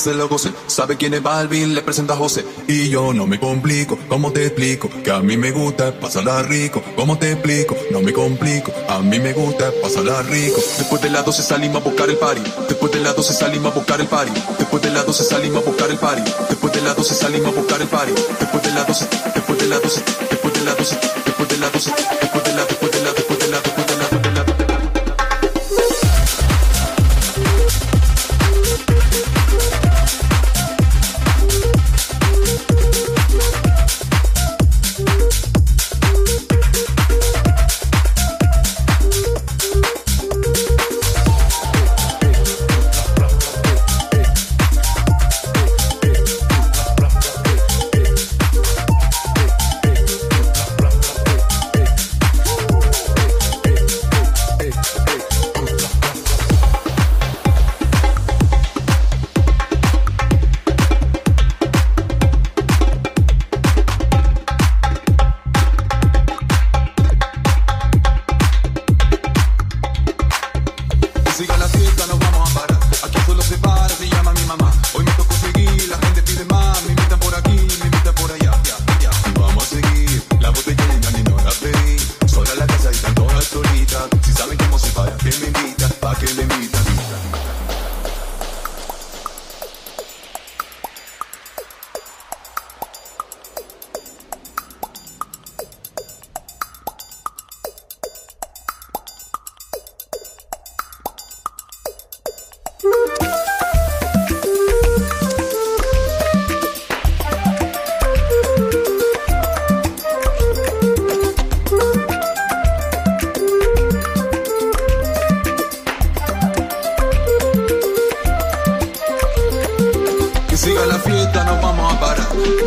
Se lo goce. Sabe quién es Balvin, le presenta a José. Y yo no me complico, ¿cómo te explico? Que a mí me gusta pasarla rico. ¿Cómo te explico? No me complico, a mí me gusta pasarla rico. Después de las 12 salimos a buscar el party. Después de las 12 salimos a buscar el party. Después de las 12 salimos a buscar el party. Después de las 12 salimos a buscar el party. Después de las 12, después de las 12, después de las 12, después de las 12, después de las 12.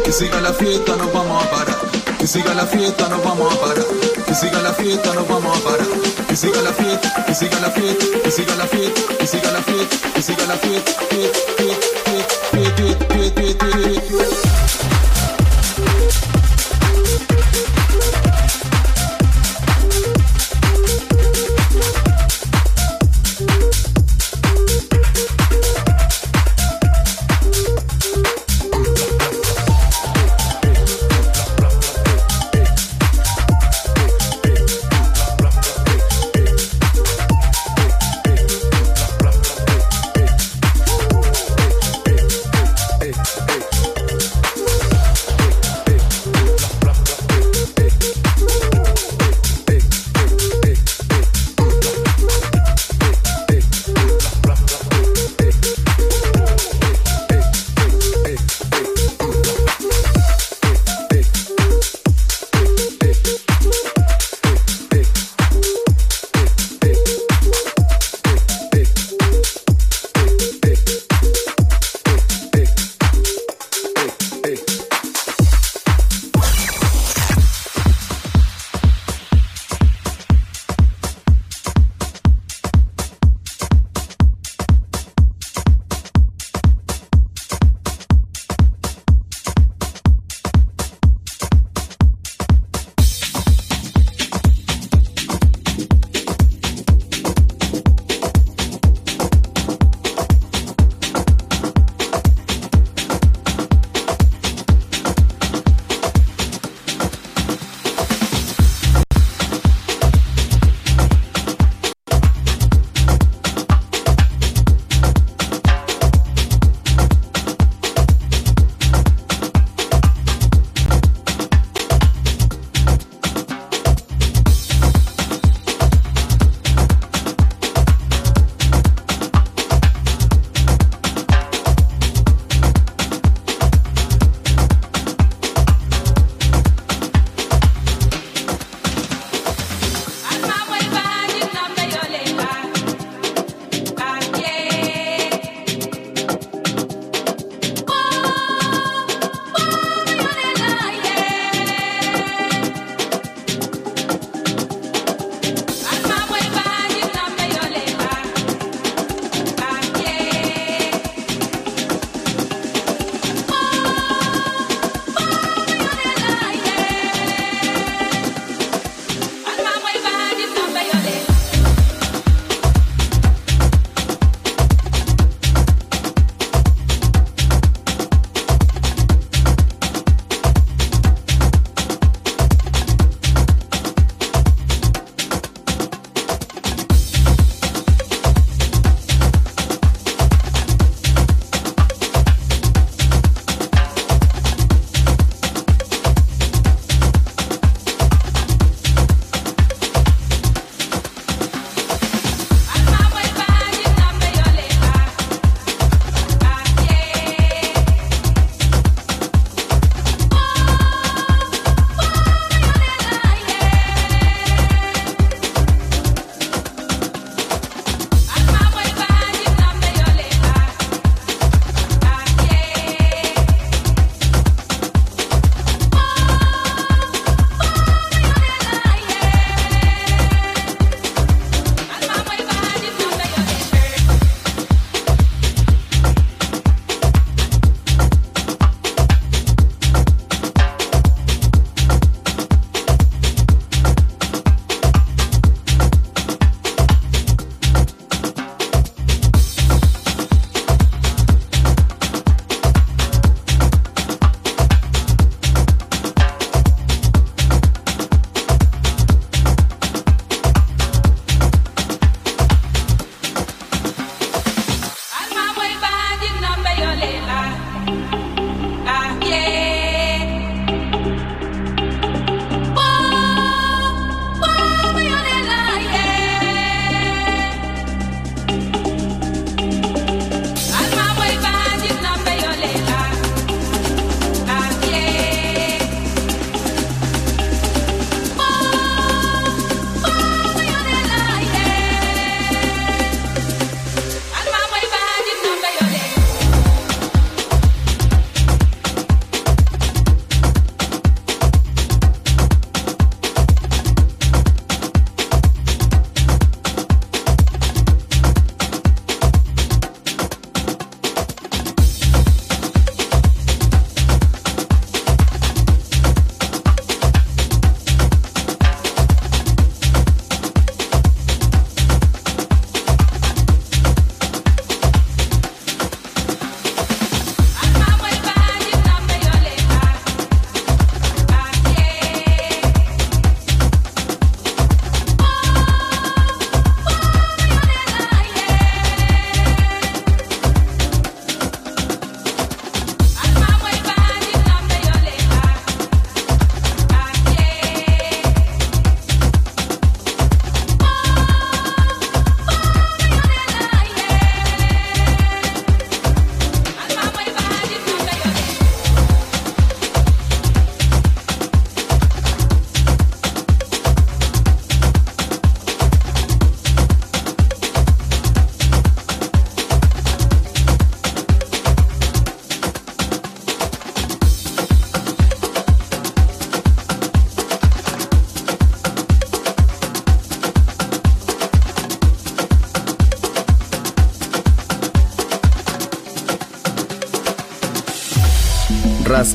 Que siga la fiesta, nos vamos a parar. Que siga la fiesta, nos vamos a parar. Que siga la fiesta, nos vamos a parar. Que siga la fiesta, que siga la fiesta, que siga la fiesta, que siga la fiesta, que siga la fiesta, fiesta, fiesta, fiesta, fiesta, fiesta, fiesta.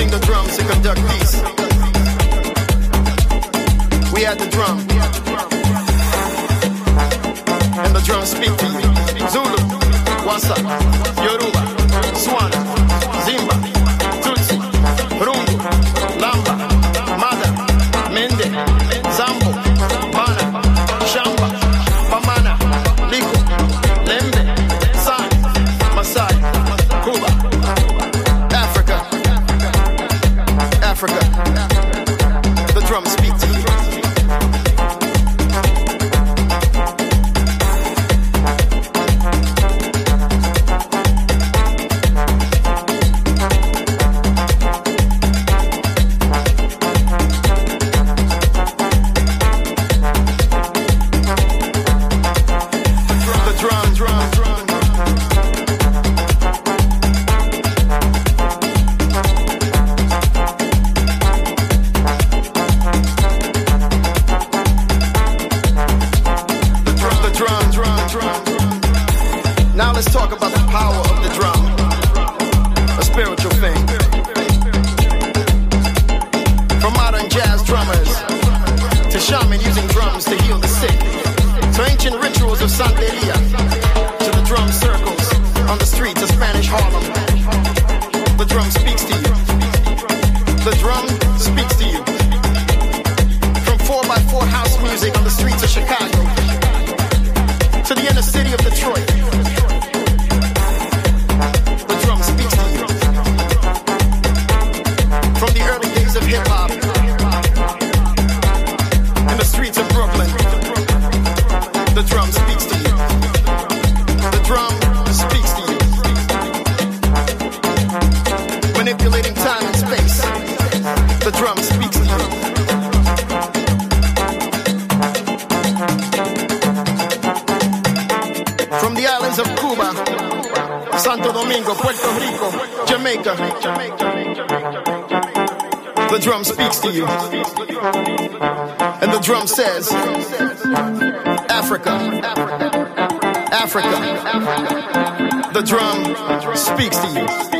sing the drums to conduct peace. We had the drum. And the drums speak to you. Zulu, Wasa, Yoruba. hip hop. speaks to you. And the drum says, Africa, Africa, Africa. The drum speaks to you.